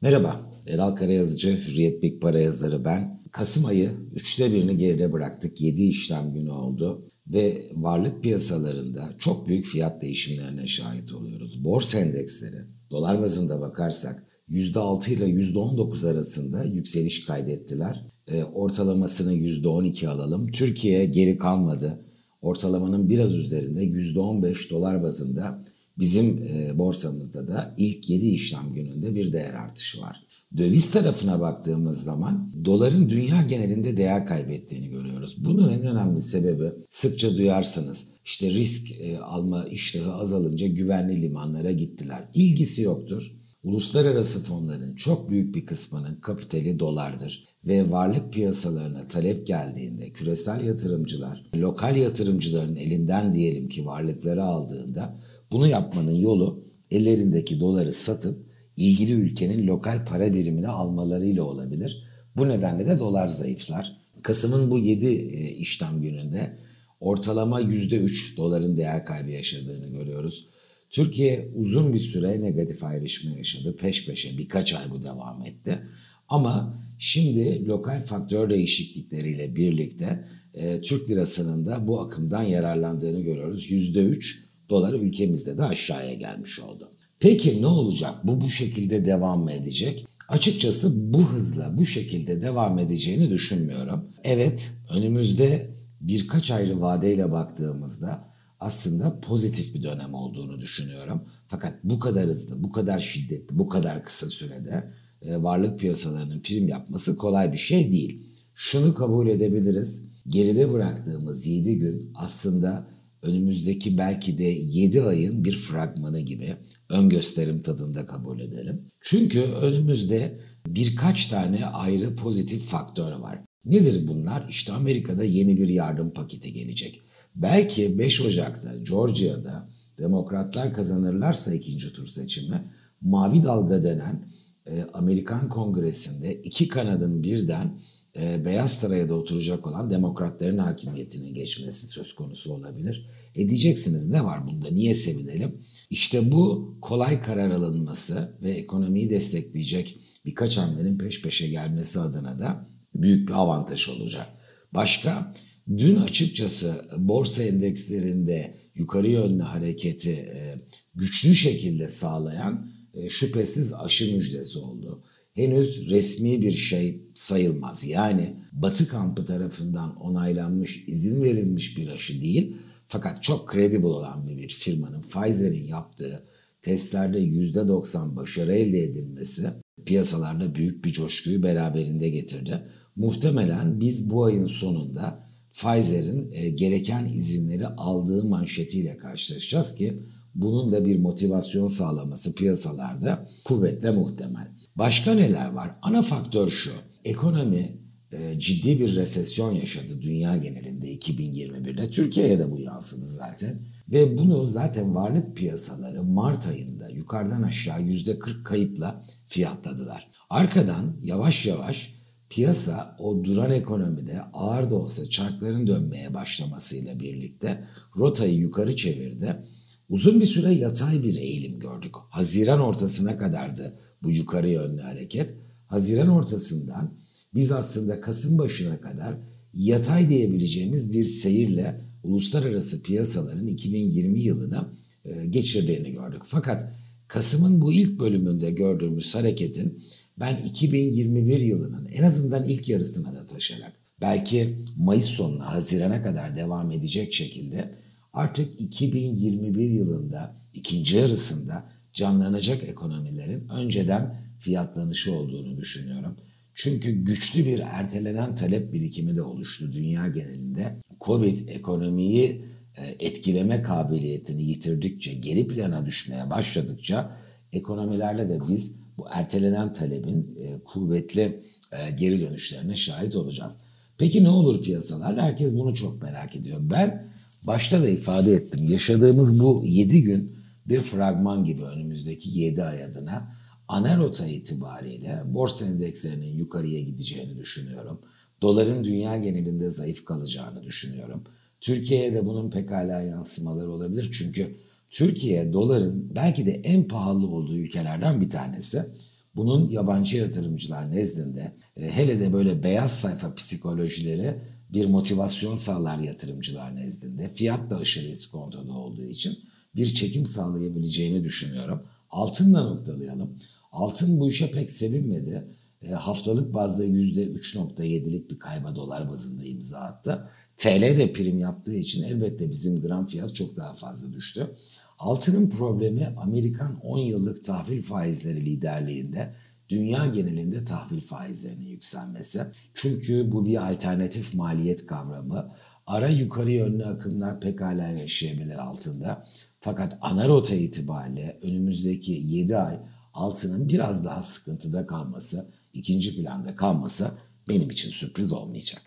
Merhaba, Eral Karayazıcı, Hürriyet Big Para yazarı ben. Kasım ayı üçte birini geride bıraktık. 7 işlem günü oldu ve varlık piyasalarında çok büyük fiyat değişimlerine şahit oluyoruz. Borsa endeksleri dolar bazında bakarsak %6 ile %19 arasında yükseliş kaydettiler. E, ortalamasını %12 alalım. Türkiye geri kalmadı. Ortalamanın biraz üzerinde %15 dolar bazında Bizim e, borsamızda da ilk 7 işlem gününde bir değer artışı var. Döviz tarafına baktığımız zaman doların dünya genelinde değer kaybettiğini görüyoruz. Bunun en önemli sebebi sıkça duyarsanız işte risk e, alma iştahı azalınca güvenli limanlara gittiler. İlgisi yoktur. Uluslararası fonların çok büyük bir kısmının kapitali dolardır ve varlık piyasalarına talep geldiğinde küresel yatırımcılar, lokal yatırımcıların elinden diyelim ki varlıkları aldığında bunu yapmanın yolu ellerindeki doları satıp ilgili ülkenin lokal para birimini almalarıyla olabilir. Bu nedenle de dolar zayıflar. Kasım'ın bu 7 e, işlem gününde ortalama %3 doların değer kaybı yaşadığını görüyoruz. Türkiye uzun bir süre negatif ayrışma yaşadı. Peş peşe birkaç ay bu devam etti. Ama şimdi lokal faktör değişiklikleriyle birlikte e, Türk lirasının da bu akımdan yararlandığını görüyoruz. %3 dolar ülkemizde de aşağıya gelmiş oldu. Peki ne olacak? Bu bu şekilde devam mı edecek? Açıkçası bu hızla bu şekilde devam edeceğini düşünmüyorum. Evet önümüzde birkaç ayrı vadeyle baktığımızda aslında pozitif bir dönem olduğunu düşünüyorum. Fakat bu kadar hızlı, bu kadar şiddetli, bu kadar kısa sürede e, varlık piyasalarının prim yapması kolay bir şey değil. Şunu kabul edebiliriz. Geride bıraktığımız 7 gün aslında önümüzdeki belki de 7 ayın bir fragmanı gibi ön gösterim tadında kabul ederim. Çünkü önümüzde birkaç tane ayrı pozitif faktör var. Nedir bunlar? İşte Amerika'da yeni bir yardım paketi gelecek. Belki 5 Ocak'ta Georgia'da demokratlar kazanırlarsa ikinci tur seçimi mavi dalga denen e, Amerikan Kongresi'nde iki kanadın birden e, Beyaz Saray'a oturacak olan demokratların hakimiyetine geçmesi söz konusu olabilir. E diyeceksiniz ne var bunda niye sevinelim? İşte bu kolay karar alınması ve ekonomiyi destekleyecek birkaç hamlenin peş peşe gelmesi adına da büyük bir avantaj olacak. Başka dün açıkçası borsa endekslerinde yukarı yönlü hareketi e, güçlü şekilde sağlayan e, şüphesiz aşı müjdesi oldu henüz resmi bir şey sayılmaz. Yani Batı kampı tarafından onaylanmış, izin verilmiş bir aşı değil. Fakat çok credible olan bir firmanın Pfizer'in yaptığı testlerde %90 başarı elde edilmesi piyasalarda büyük bir coşkuyu beraberinde getirdi. Muhtemelen biz bu ayın sonunda Pfizer'in e, gereken izinleri aldığı manşetiyle karşılaşacağız ki bunun da bir motivasyon sağlaması piyasalarda kuvvetle muhtemel. Başka neler var? Ana faktör şu. Ekonomi e, ciddi bir resesyon yaşadı dünya genelinde 2021'de. Türkiye'ye de bu yansıdı zaten. Ve bunu zaten varlık piyasaları Mart ayında yukarıdan aşağı %40 kayıpla fiyatladılar. Arkadan yavaş yavaş piyasa o duran ekonomide ağır da olsa çarkların dönmeye başlamasıyla birlikte rotayı yukarı çevirdi Uzun bir süre yatay bir eğilim gördük. Haziran ortasına kadardı bu yukarı yönlü hareket. Haziran ortasından biz aslında Kasım başına kadar yatay diyebileceğimiz bir seyirle uluslararası piyasaların 2020 yılına e, geçirdiğini gördük. Fakat Kasım'ın bu ilk bölümünde gördüğümüz hareketin ben 2021 yılının en azından ilk yarısına da taşarak belki Mayıs sonuna Haziran'a kadar devam edecek şekilde artık 2021 yılında ikinci yarısında canlanacak ekonomilerin önceden fiyatlanışı olduğunu düşünüyorum. Çünkü güçlü bir ertelenen talep birikimi de oluştu dünya genelinde. Covid ekonomiyi e, etkileme kabiliyetini yitirdikçe, geri plana düşmeye başladıkça ekonomilerle de biz bu ertelenen talebin e, kuvvetli e, geri dönüşlerine şahit olacağız. Peki ne olur piyasalar? Herkes bunu çok merak ediyor. Ben başta da ifade ettim. Yaşadığımız bu 7 gün bir fragman gibi önümüzdeki 7 ay adına ana rota itibariyle borsa endekslerinin yukarıya gideceğini düşünüyorum. Doların dünya genelinde zayıf kalacağını düşünüyorum. Türkiye'ye de bunun pekala yansımaları olabilir. Çünkü Türkiye doların belki de en pahalı olduğu ülkelerden bir tanesi. Bunun yabancı yatırımcılar nezdinde e, hele de böyle beyaz sayfa psikolojileri bir motivasyon sağlar yatırımcılar nezdinde. Fiyat da aşırı iskontoda olduğu için bir çekim sağlayabileceğini düşünüyorum. Altınla noktalayalım. Altın bu işe pek sevinmedi. E, haftalık bazda %3.7'lik bir kayba dolar bazında imza attı. TL de prim yaptığı için elbette bizim gram fiyat çok daha fazla düştü. Altının problemi Amerikan 10 yıllık tahvil faizleri liderliğinde dünya genelinde tahvil faizlerinin yükselmesi. Çünkü bu bir alternatif maliyet kavramı. Ara yukarı yönlü akımlar pekala yaşayabilir altında. Fakat ana rota itibariyle önümüzdeki 7 ay altının biraz daha sıkıntıda kalması, ikinci planda kalması benim için sürpriz olmayacak.